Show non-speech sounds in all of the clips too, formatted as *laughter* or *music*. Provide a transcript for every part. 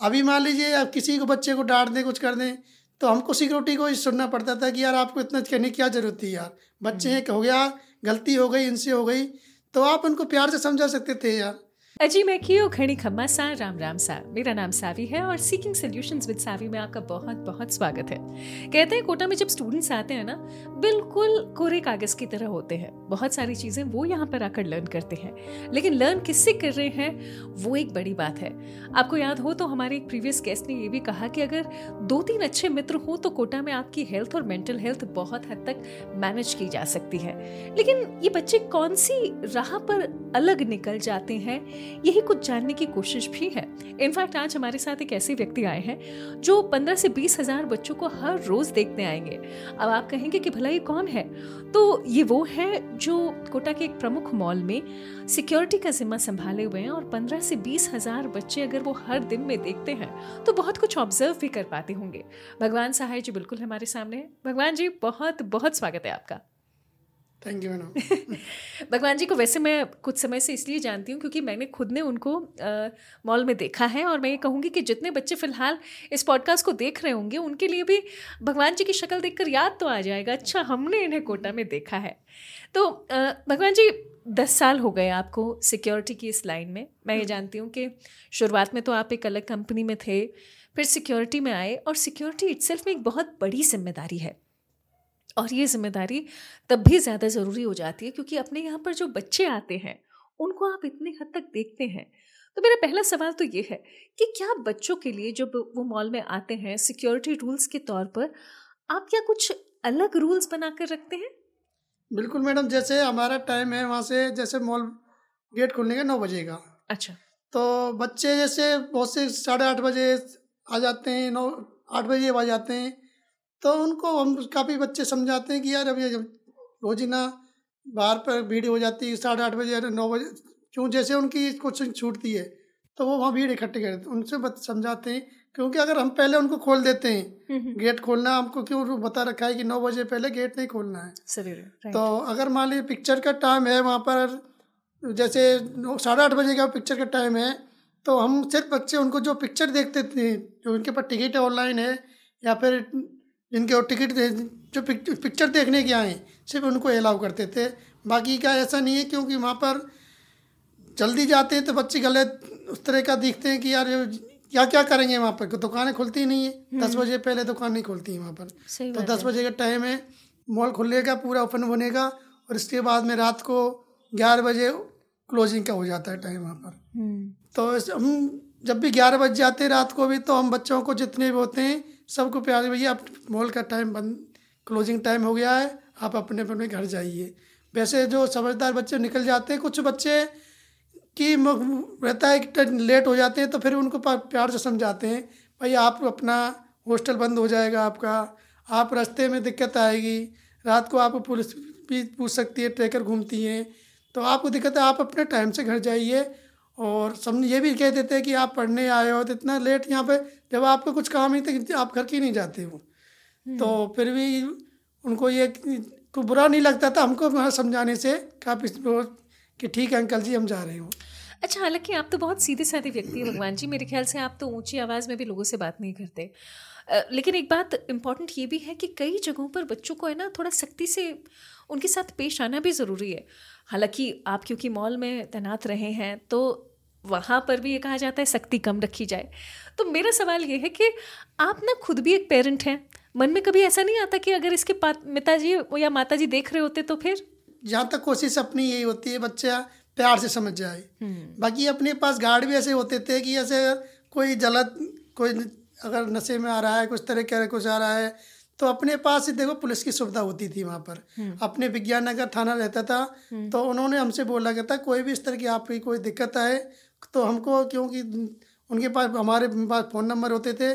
अभी मान लीजिए अब किसी को बच्चे को डांट दें कुछ कर दें तो हमको सिक्योरिटी को ही सुनना पड़ता था कि यार आपको इतना कहने की क्या ज़रूरत थी यार? बच्चे हैं हो गया गलती हो गई इनसे हो गई तो आप उनको प्यार से समझा सकते थे यार। अजी, मैं कियो खड़ी खम्मा सा, राम राम सा। मेरा नाम सावी है और सीकिंग सोल्यूशंस विद सावी में आपका बहुत बहुत स्वागत है। कहते हैं, कोटा में जब स्टूडेंट्स आते हैं ना, बिल्कुल कोरे कागज़ की तरह होते हैं। बहुत सारी चीज़ें वो यहाँ पर आकर लर्न करते हैं। लेकिन लर्न किससे कर रहे हैं? वो एक बड़ी बात है। आपको याद हो तो हमारे एक प्रीवियस गेस्ट ने ये भी कहा कि अगर दो तीन अच्छे मित्र हो तो कोटा में आपकी हेल्थ और मेंटल हेल्थ बहुत हद तक मैनेज की जा सकती है। लेकिन ये बच्चे कौन सी राह पर अलग निकल जाते हैं? यही कुछ जानने की कोशिश भी है। इनफैक्ट आज हमारे साथ एक ऐसे व्यक्ति आए हैं, जो पंद्रह से बीस हज़ार बच्चों को हर रोज देखने आएँगे। अब आप कहेंगे कि भला ये कौन है? तो ये वो है जो कोटा के एक प्रमुख मॉल में सिक्योरिटी का जिम्मा संभाले हुए हैं और पंद्रह से बीस हज़ार बच्चे अगर वो हर दिन में देखते हैं तो बहुत कुछ ऑब्ज़र्व भी कर पाते होंगे। भगवान सहाय जी बिल्कुल हमारे सामने भगवान जी, बहुत बहुत स्वागत है आपका। थैंक यू मैडम भगवान जी को वैसे मैं कुछ समय से इसलिए जानती हूँ क्योंकि मैंने खुद ने उनको मॉल में देखा है और मैं ये कहूँगी कि जितने बच्चे फ़िलहाल इस पॉडकास्ट को देख रहे होंगे उनके लिए भी भगवान जी की शक्ल देखकर याद तो आ जाएगा। अच्छा हमने इन्हें कोटा में देखा है। तो भगवान जी दस साल हो गए आपको सिक्योरिटी की इस लाइन में। मैं ये जानती हूँ कि शुरुआत में तो आप एक अलग कंपनी में थे फिर सिक्योरिटी में आए और सिक्योरिटी इट्सेल्फ में एक बहुत बड़ी ज़िम्मेदारी है। और ये ज़िम्मेदारी तब भी ज़्यादा ज़रूरी हो जाती है क्योंकि अपने यहाँ पर जो बच्चे आते हैं उनको आप इतने हद तक देखते हैं। तो मेरा पहला सवाल तो ये है कि क्या बच्चों के लिए जब वो मॉल में आते हैं सिक्योरिटी रूल्स के तौर पर आप क्या कुछ अलग रूल्स बना कर रखते हैं? बिल्कुल मैडम जैसे हमारा टाइम है वहाँ से जैसे मॉल गेट खुलने का नौ बजे का। अच्छा। तो बच्चे जैसे बहुत से साढ़े आठ बजे आ जाते हैं नौ आठ बजे आ जाते हैं। तो उनको हम काफ़ी बच्चे समझाते हैं कि यार अब ये रोजीना बाहर पर भीड़ हो जाती है साढ़े आठ बजे नौ बजे क्यों जैसे उनकी कोचिंग छूटती है तो वो वहाँ भीड़ इकट्ठे करते हैं। उनसे समझाते हैं क्योंकि अगर हम पहले उनको खोल देते हैं गेट खोलना हमको क्यों बता रखा है कि नौ बजे पहले गेट नहीं खोलना है। तो अगर मान लीजिए पिक्चर का टाइम है वहाँ पर जैसे साढ़े आठ बजे का पिक्चर का टाइम है तो हम सिर्फ़ बच्चे उनको जो पिक्चर देखते थे जो उनके पास टिकट ऑनलाइन है या फिर जिनके और टिकट जो पिक्चर देखने के आए सिर्फ़ उनको अलाउ करते थे। बाकी का ऐसा नहीं है क्योंकि वहाँ पर जल्दी जाते हैं तो बच्चे गलत उस तरह का दिखते हैं कि यार क्या क्या करेंगे वहाँ पर? दुकानें खुलती नहीं है। हम्म। दस बजे पहले दुकान नहीं खुलती है वहाँ पर। तो दस बजे का टाइम है मॉल खुलेगा पूरा ओपन बनेगा और इसके बाद में रात को ग्यारह बजे क्लोजिंग का हो जाता है टाइम वहाँ पर। हम्म। तो हम जब भी ग्यारह बज जाते हैं रात को भी तो हम बच्चों को जितने भी होते हैं सबको प्यार भैया, अब मॉल का टाइम बंद, क्लोजिंग टाइम हो गया है, आप अपने अपने घर जाइए। वैसे जो समझदार बच्चे निकल जाते हैं, कुछ बच्चे की रहता है कि लेट हो जाते हैं तो फिर उनको प्यार से समझाते हैं भाई आप अपना हॉस्टल बंद हो जाएगा आपका, आप रास्ते में दिक्कत आएगी, रात को आपको पुलिस भी पूछ सकती है, ट्रैकर घूमती हैं तो आपको दिक्कत है, आप अपने टाइम से घर जाइए और सब ये भी कह देते हैं कि आप पढ़ने आए हो तो इतना लेट यहाँ पे जब आपको कुछ काम ही तो आप घर की नहीं जाते हो। तो हम्म। फिर भी उनको ये को बुरा नहीं लगता था हमको समझाने से काफ़ी कि ठीक है अंकल जी हम जा रहे हो। अच्छा हालाँकि आप तो बहुत सीधे साधे व्यक्ति हैं भगवान जी। मेरे ख्याल से आप तो ऊँची आवाज़ में भी लोगों से बात नहीं करते। लेकिन एक बात इंपॉर्टेंट ये भी है कि कई जगहों पर बच्चों को है ना थोड़ा सख्ती से उनके साथ पेश आना भी ज़रूरी है। हालाँकि आप क्योंकि मॉल में तैनात रहे हैं तो वहाँ पर भी ये कहा जाता है सख्ती कम रखी जाए तो मेरा सवाल ये है कि आप ना खुद भी एक पेरेंट हैं मन में कभी ऐसा नहीं आता कि अगर इसके पिताजी या माता जी देख रहे होते तो फिर जहाँ तक कोशिश अपनी यही होती है बच्चा प्यार से समझ जाए हम्म। बाकी अपने पास गार्ड भी ऐसे होते थे कि ऐसे कोई गलत कोई अगर नशे में आ रहा है कुछ तरह का कुछ आ रहा है तो अपने पास ही देखो पुलिस की सुविधा होती थी वहाँ पर हम्म। अपने विज्ञान नगर थाना रहता था हम्म। तो उन्होंने हमसे बोला गया था कोई भी इस तरह की आपकी कोई दिक्कत आए तो हमको क्योंकि उनके पास हमारे पास फ़ोन नंबर होते थे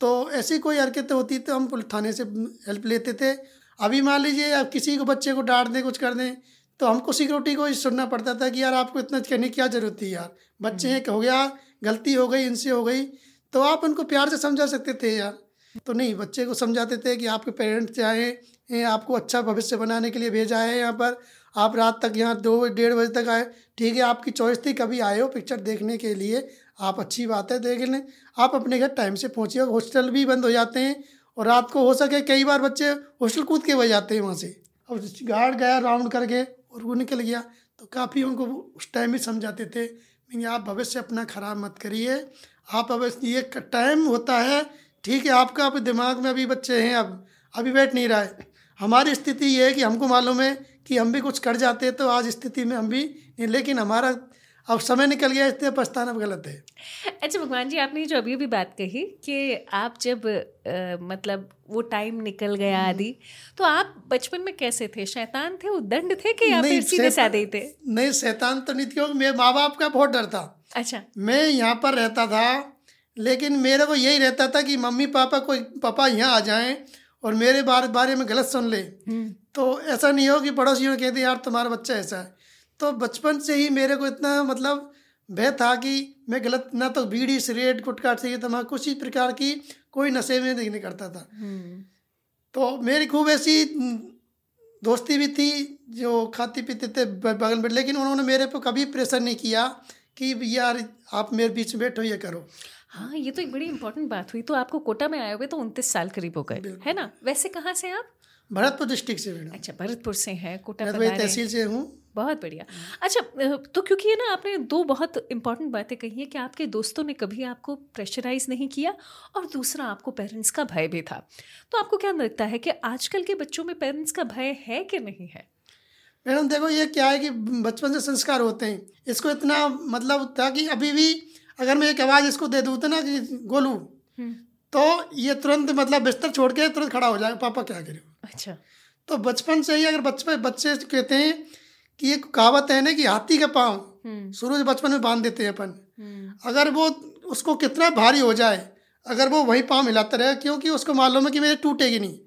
तो ऐसी कोई हरकतें होती तो हम पुलिस थाने से हेल्प लेते थे। अभी मान लीजिए अब किसी को बच्चे को डांट दें कुछ कर दें तो हमको सिक्योरिटी को सुनना पड़ता था कि यार आपको इतना कहने की क्या ज़रूरत थी यार? बच्चे हैं हो गया गलती हो गई इनसे हो गई तो आप उनको प्यार से समझा सकते थे यार। तो नहीं, बच्चे को समझाते थे कि आपके पेरेंट्स चाहें आपको अच्छा भविष्य बनाने के लिए भेजा है यहाँ पर। आप रात तक यहाँ दो डेढ़ बजे तक आए। ठीक है, आपकी चॉइस थी, कभी आए हो पिक्चर देखने के लिए। आप अच्छी बात है देख लें आप अपने घर टाइम से पहुँचिए। हॉस्टल भी बंद हो जाते हैं और रात को हो सके कई बार बच्चे हॉस्टल कूद के बह जाते हैं वहाँ से। अब गार्ड गया राउंड करके और वो निकल गया। तो काफ़ी उनको उस टाइम भी समझाते थे। आप भविष्य अपना ख़राब मत करिए। आप अब ये टाइम होता है ठीक है आपका अब दिमाग में अभी बच्चे हैं अब अभी बैठ नहीं रहा है। हमारी स्थिति ये है कि हमको मालूम है कि हम भी कुछ कर जाते हैं तो आज स्थिति में हम भी नहीं लेकिन हमारा अब समय निकल गया इसलिए पछताना गलत है। अच्छा भगवान जी आपने जो अभी अभी बात कही कि आप जब आ, मतलब वो टाइम निकल गया हम्म। आदि तो आप बचपन में कैसे थे? शैतान थे? उदंड थे कि आप सीधे साधे थे? नहीं शैतान तो नहीं क्योंकि मेरे माँ बाप का बहुत डर था। अच्छा। मैं यहाँ पर रहता था लेकिन मेरे को यही रहता था कि मम्मी पापा कोई पापा यहाँ आ जाएँ और मेरे बारे बारे में गलत सुन ले हम्म। तो ऐसा नहीं हो कि पड़ोसियों कहते यार तुम्हारा बच्चा ऐसा है तो बचपन से ही मेरे को इतना मतलब भय था कि मैं गलत ना तो बीड़ी सिगरेट गुटखा से तमाकू कुछ ही प्रकार की कोई नशे में नहीं करता था हम्म। तो मेरी खूब ऐसी दोस्ती भी थी जो खाती पीते थे बगल में लेकिन उन्होंने मेरे पर कभी प्रेशर नहीं किया कि यार आप मेरे बीच में बैठो ये करो हाँ ये तो एक बड़ी इंपॉर्टेंट बात हुई। तो आपको कोटा में आए हुए तो उनतीस साल करीब हो गए है ना? वैसे कहाँ से आप? भरतपुर डिस्ट्रिक्ट से अच्छा भरतपुर से हैं कोटा तहसील से हूँ। बहुत बढ़िया। अच्छा तो क्योंकि ये ना आपने दो बहुत इंपॉर्टेंट बातें कही है कि आपके दोस्तों ने कभी आपको प्रेशराइज नहीं किया और दूसरा आपको पेरेंट्स का भय भी था। तो आपको क्या लगता है कि आजकल के बच्चों में पेरेंट्स का भय है कि नहीं है? मैडम देखो ये क्या है कि बचपन से संस्कार होते हैं। इसको इतना मतलब था कि अभी भी अगर मैं एक आवाज़ इसको दे दूँ तो ना कि गोलू। हम्म। तो ये तुरंत मतलब बिस्तर छोड़ के तुरंत खड़ा हो जाएगा पापा क्या करे? अच्छा। तो बचपन से ही अगर बचपन बच्चे कहते हैं कि एक कहावत है ना कि हाथी का पाँव हम्म। शुरू से बचपन में बाँध देते हैं अपन। हम्म। अगर वो उसको कितना भारी हो जाए अगर वो वही पाँव मिलाता रहे क्योंकि उसको मालूम है कि मेरे टूटेगी नहीं।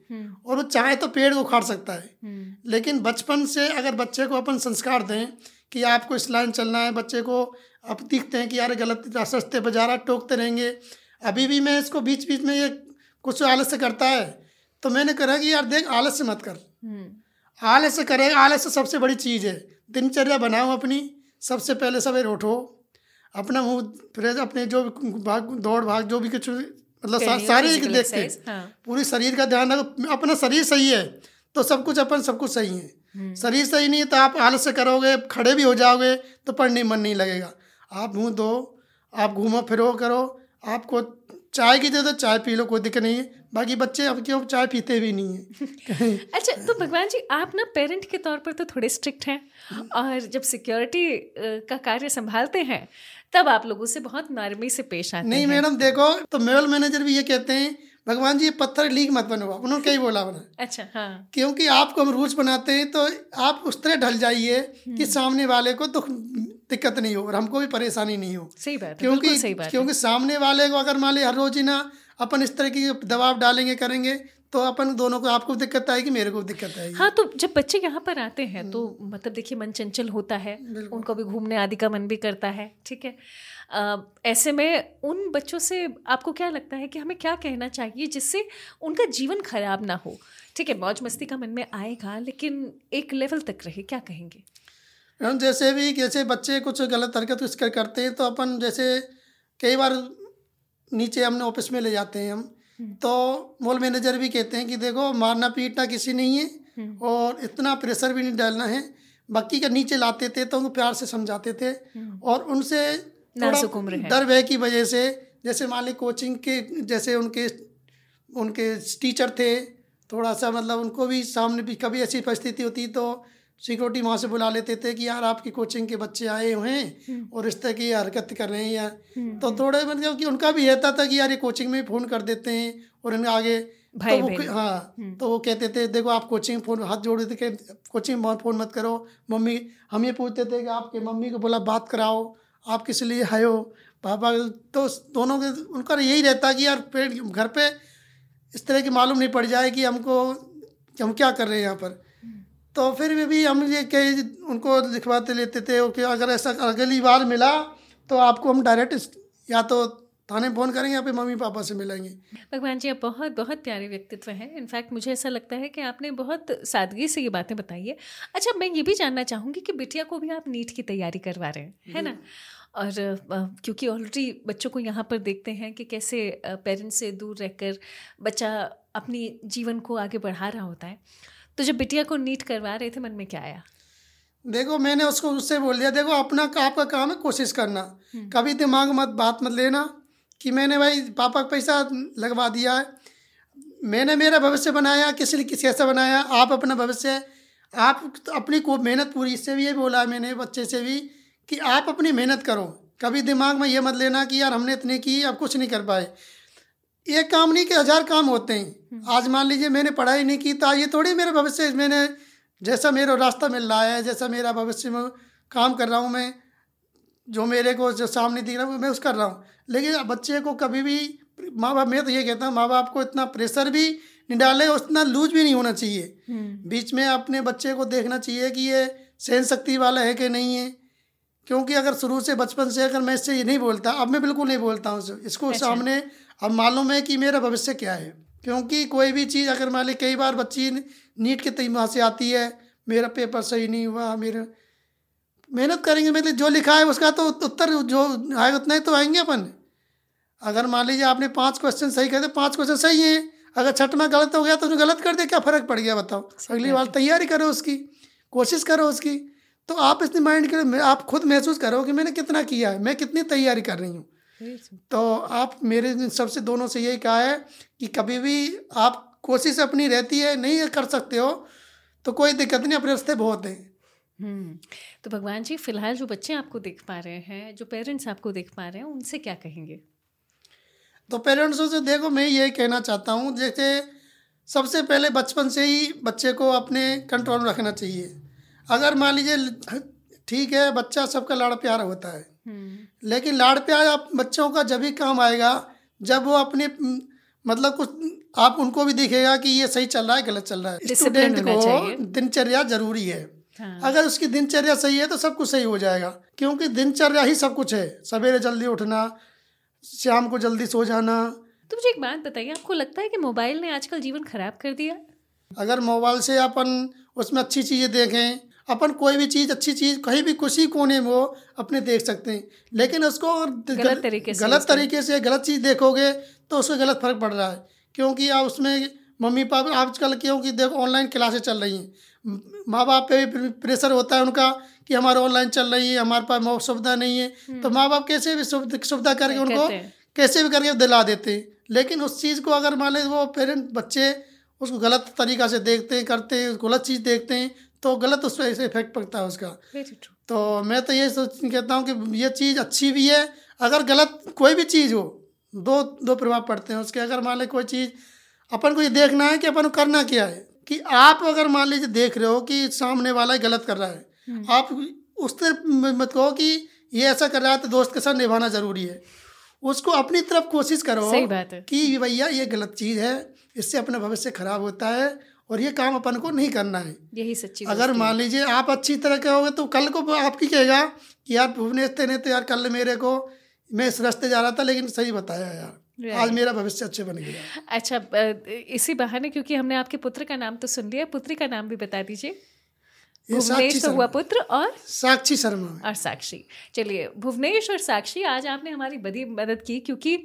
और वो चाहे तो पेड़ को उखाड़ सकता है। लेकिन बचपन से अगर बच्चे को अपन संस्कार दें कि आपको इस लाइन चलना है बच्चे को अब दिखते हैं कि यार गलत सस्ते पर जा रहा टोकते रहेंगे अभी भी मैं इसको बीच बीच में ये कुछ आलस्य करता है तो मैंने कहा कि यार देख आलस्य मत कर हम्म। आलस्य करेगा आलस्य सबसे बड़ी चीज़ है दिनचर्या बनाओ अपनी सबसे पहले सवेरे उठो अपना मुँह फ्रेश अपने जो भाग दौड़ भाग जो भी कुछ मतलब शारीरिक देखते हाँ। पूरी शरीर का ध्यान रखो अपना शरीर सही है तो सब कुछ अपन सब कुछ सही है हम्म। शरीर सही नहीं है तो आप आलस्य करोगे खड़े भी हो जाओगे तो पढ़ने मन नहीं लगेगा आप मुँह दो आप घूमो फिरो करो आपको चाय की दे दो चाय पी लो कोई दिक्कत नहीं है। बाकी बच्चे अब क्यों चाय पीते भी नहीं है? *laughs* अच्छा तो भगवान जी आप ना पेरेंट के तौर पर तो थोड़े स्ट्रिक्ट हैं और जब सिक्योरिटी का कार्य संभालते हैं तब आप लोगों से बहुत नरमी से पेश आते नहीं मैडम देखो तो मेल मैनेजर भी ये कहते हैं भगवान जी पत्थर लीक मत बनवा उन्होंने कई बोला बना। अच्छा हाँ। क्योंकि आपको हम रूल्स बनाते हैं तो आप उस तरह ढल जाइए कि हम्म। सामने वाले को तो दिक्कत नहीं हो और हमको भी परेशानी नहीं हो। सही बात क्योंकि सही बात क्योंकि सामने वाले को अगर मान ली हर रोज ही ना अपन इस तरह की दबाव डालेंगे करेंगे तो अपन दोनों को आपको दिक्कत आएगी मेरे को दिक्कत आएगी। हाँ तो जब बच्चे यहाँ पर आते हैं तो हम्म। मतलब देखिए मन चंचल होता है उनको भी घूमने आदि का मन भी करता है ठीक है? ऐसे में उन बच्चों से आपको क्या लगता है कि हमें क्या कहना चाहिए जिससे उनका जीवन खराब ना हो ठीक है मौज मस्ती का मन में आएगा लेकिन एक लेवल तक रहे क्या कहेंगे हम जैसे भी जैसे बच्चे कुछ गलत हरकत कुछ कर करते हैं तो अपन जैसे कई बार नीचे हमने ऑफ़िस में ले जाते हैं हम हम्म। तो मॉल मैनेजर भी कहते हैं कि देखो मारना पीटना किसी नहीं है हम्म। और इतना प्रेशर भी नहीं डालना है बाकी का नीचे लाते थे तो उनको प्यार से समझाते थे हम्म। और उनसे थोड़ा डर भय की वजह से जैसे मान ली कोचिंग के जैसे उनके उनके टीचर थे थोड़ा सा मतलब उनको भी सामने भी कभी ऐसी परिस्थिति होती तो सिक्योरिटी वहाँ से बुला लेते थे कि यार आपकी कोचिंग के बच्चे आए हुए हैं हम्म। और इस तरह की हरकत कर रहे हैं या हम्म, तो हम्म। थोड़े मतलब कि उनका भी रहता था कि यार ये कोचिंग में फ़ोन कर देते हैं और इनके आगे भाई तो वो हाँ तो वो कहते थे देखो आप कोचिंग फ़ोन हाथ जोड़ देते थे कोचिंग फ़ोन मत करो मम्मी हम ये पूछते थे कि आपके मम्मी को बोला बात कराओ आप किस लिए आए हो? पापा तो दोनों के उनका यही रहता कि यार पेड़ घर पे इस तरह की मालूम नहीं पड़ जाए कि हमको हम क्या कर रहे हैं यहाँ पर। तो फिर भी हम ये कई उनको लिखवाते लेते थे कि अगर ऐसा अगली बार मिला तो आपको हम डायरेक्ट या तो थाने फ़ोन करेंगे या फिर मम्मी पापा से मिलेंगे। भगवान जी आप बहुत बहुत प्यारे व्यक्तित्व हैं। इनफैक्ट मुझे ऐसा लगता है कि आपने बहुत सादगी से ये बातें बताई है। अच्छा मैं ये भी जानना चाहूँगी कि बिटिया को भी आप नीट की तैयारी करवा रहे हैं है ना? और क्योंकि ऑलरेडी बच्चों को यहाँ पर देखते हैं कि कैसे पेरेंट्स से दूर रहकर बच्चा अपनी जीवन को आगे बढ़ा रहा होता है। तो जब बिटिया को नीट करवा रहे थे मन में क्या आया? देखो मैंने उसको उससे बोल दिया देखो अपना आपका काम है कोशिश करना। हम्म। कभी दिमाग मत बात मत लेना कि मैंने भाई पापा का पैसा लगवा दिया है। मैंने मेरा भविष्य बनाया किसी ने किसी ऐसा बनाया आप अपना भविष्य आप अपनी को मेहनत पूरी इससे भी ये बोला मैंने बच्चे से भी। कि आप अपनी मेहनत करो। कभी दिमाग में ये मत लेना कि यार हमने इतने की अब कुछ नहीं कर पाए। एक काम नहीं कि हज़ार काम होते हैं। हम्म। आज मान लीजिए मैंने पढ़ाई नहीं की तो ये थोड़ी मेरे भविष्य मैंने जैसा मेरा रास्ता मिल रहा है जैसा मेरा भविष्य में काम कर रहा हूँ मैं जो मेरे को जो सामने दिख रहा है मैं उस कर रहा हूँ। लेकिन बच्चे को कभी भी माँ बाप मैं तो ये कहता हूँ माँ बाप को इतना प्रेशर भी नहीं डाले और उतना लूज भी नहीं होना चाहिए। हम्म। बीच में अपने बच्चे को देखना चाहिए कि ये सहन शक्ति वाला है कि नहीं है। क्योंकि अगर शुरू से बचपन से अगर मैं इससे ये नहीं बोलता अब मैं बिल्कुल नहीं बोलता हूँ इसको अच्छा। सामने अब मालूम है कि मेरा भविष्य क्या है। क्योंकि कोई भी चीज़ अगर मान ली कई बार बच्ची नीट के वहाँ से आती है मेरा पेपर सही नहीं हुआ मेरा मेहनत करेंगे मतलब जो लिखा है उसका तो उत्तर जो आएगा उतना ही तो आएँगे अपन। अगर मान लीजिए आपने पाँच क्वेश्चन सही कर दिए पाँच क्वेश्चन सही है। अगर छठ में गलत हो गया तो गलत कर दे क्या फ़र्क पड़ गया बताओ। अगली बार तैयारी करो उसकी कोशिश करो उसकी। तो आप इस माइंड करो आप खुद महसूस करो कि मैंने कितना किया है मैं कितनी तैयारी कर रही हूँ। तो आप मेरे सबसे दोनों से यही कहा है कि कभी भी आप कोशिश अपनी रहती है नहीं कर सकते हो तो कोई दिक्कत नहीं अपने रास्ते बहुत हैं। हम्म, तो भगवान जी फ़िलहाल जो बच्चे आपको देख पा रहे हैं जो पेरेंट्स आपको देख पा रहे हैं उनसे क्या कहेंगे? तो पेरेंट्सों से देखो मैं ये कहना चाहता हूँ जैसे सबसे पहले बचपन से ही बच्चे को अपने कंट्रोल में रखना चाहिए। अगर मान लीजिए ठीक है बच्चा सबका लाड़ प्यार होता है। हम्म। लेकिन लाड़ प्यार आप बच्चों का जब ही काम आएगा जब वो अपने मतलब कुछ आप उनको भी दिखेगा कि ये सही चल रहा है गलत चल रहा है। स्टूडेंट को दिनचर्या ज़रूरी है। हाँ। अगर उसकी दिनचर्या सही है तो सब कुछ सही हो जाएगा। क्योंकि दिनचर्या ही सब कुछ है। सवेरे जल्दी उठना शाम को जल्दी सो जाना। तो मुझे एक बात बताइए आपको लगता है कि मोबाइल ने आजकल जीवन खराब कर दिया? अगर मोबाइल से अपन उसमें अच्छी चीज़ें देखें अपन कोई भी चीज़ अच्छी चीज़ कहीं भी किसी कोने में वो अपने देख सकते हैं। लेकिन उसको गलत तरीके से गलत तरीके से गलत चीज़ देखोगे तो उसमें गलत फ़र्क पड़ रहा है। क्योंकि आप उसमें मम्मी पापा आजकल क्योंकि देखो ऑनलाइन क्लासेस चल रही हैं। माँ बाप पे भी प्रेशर होता है उनका कि हमारे ऑनलाइन चल रही है हमारे पास सुविधा नहीं है। हम्म। तो माँ बाप कैसे भी सुविधा करके उनको कैसे भी करके दिला देते हैं। लेकिन उस चीज़ को अगर मान लें वो पेरेंट बच्चे उसको गलत तरीका से देखते हैं करते हैं गलत चीज़ देखते हैं तो गलत उस पर ऐसे इफ़ेक्ट पड़ता है उसका। तो मैं तो ये सोच कहता हूँ कि ये चीज़ अच्छी भी है अगर गलत कोई भी चीज़ हो दो दो प्रभाव पड़ते हैं उसके। अगर मान ली कोई चीज़ अपन को ये देखना है कि अपन को करना क्या है कि आप अगर मान लीजिए देख रहे हो कि सामने वाला गलत कर रहा है हम्म। आप उससे मत कहो कि ये ऐसा कर रहा है तो दोस्त के साथ निभाना ज़रूरी है। उसको अपनी तरफ़ कोशिश करो सही बात है। कि भैया ये गलत चीज़ है इससे अपना भविष्य खराब होता है और ये काम अपन को नहीं करना है। यही सच्ची अगर मान लीजिए आप अच्छी तरह के होगे तो कल को आपकी कहेगा कि यार? भुवनेश्वर ने तो यार कल मेरे को मैं इस रास्ते जा रहा था लेकिन सही बताया यार। आज मेरा भविष्य अच्छे बन गया। अच्छा इसी बहाने क्योंकि हमने आपके पुत्र का नाम तो सुन लिया पुत्री का नाम भी बता दीजिए। भुवनेश हुआ पुत्र और साक्षी शर्मा और साक्षी। चलिए भुवनेश और साक्षी आज आपने हमारी बड़ी मदद की क्योंकि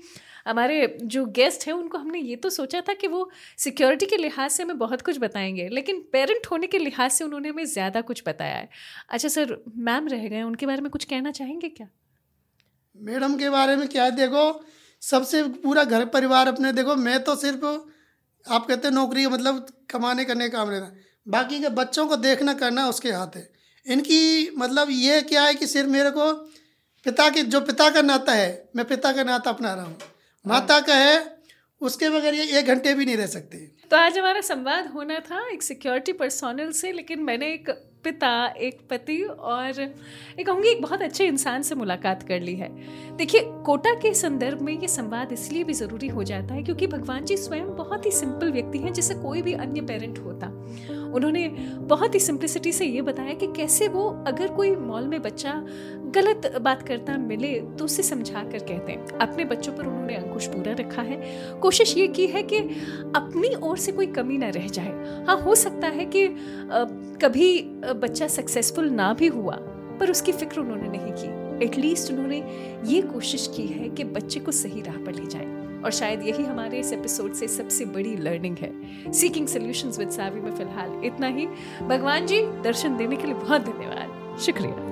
हमारे जो गेस्ट हैं उनको हमने ये तो सोचा था कि वो सिक्योरिटी के लिहाज से हमें बहुत कुछ बताएँगे लेकिन पेरेंट होने के लिहाज से उन्होंने हमें ज़्यादा कुछ बताया है। अच्छा सर मैम रह गए उनके बारे में कुछ कहना चाहेंगे क्या? मैडम के बारे में क्या है? देखो सबसे पूरा घर परिवार अपने देखो मैं तो सिर्फ़ आप कहते हैं नौकरी मतलब कमाने करने का काम रहता बाकी के बच्चों को देखना करना उसके हाथ है। इनकी मतलब ये क्या है कि सिर्फ़ मेरे को पिता के जो पिता का नाता है मैं पिता का नाता अपना रहा हूँ। माता का है उसके बगैर ये एक घंटे भी नहीं रह सकते। तो आज हमारा संवाद होना था एक सिक्योरिटी पर्सोनल से लेकिन मैंने एक पिता, एक पति और एक कहूँगी एक बहुत अच्छे इंसान से मुलाकात कर ली है। देखिए, कोटा के संदर्भ में ये संवाद इसलिए भी ज़रूरी हो जाता है क्योंकि भगवान जी स्वयं बहुत ही सिंपल व्यक्ति हैं जैसे कोई भी अन्य पेरेंट होता। उन्होंने बहुत ही सिंप्लिसिटी से ये बताया कि कैसे वो अगर कोई मॉल में बच्चा गलत बात करता मिले तो उसे समझा कर कहते हैं। अपने बच्चों पर उन्होंने अंकुश पूरा रखा है। कोशिश ये की है कि अपनी ओर से कोई कमी ना रह जाए। हाँ हो सकता है कि कभी बच्चा सक्सेसफुल ना भी हुआ, पर उसकी फ़िक्र उन्होंने नहीं की। एटलीस्ट उन्होंने ये कोशिश की है कि बच्चे को सही राह पर ले जाए। और शायद यही हमारे इस एपिसोड से सबसे बड़ी लर्निंग है। सीकिंग सोल्यूशंस विद सावी में फ़िलहाल इतना ही। भगवान जी, दर्शन देने के लिए बहुत धन्यवाद। शुक्रिया।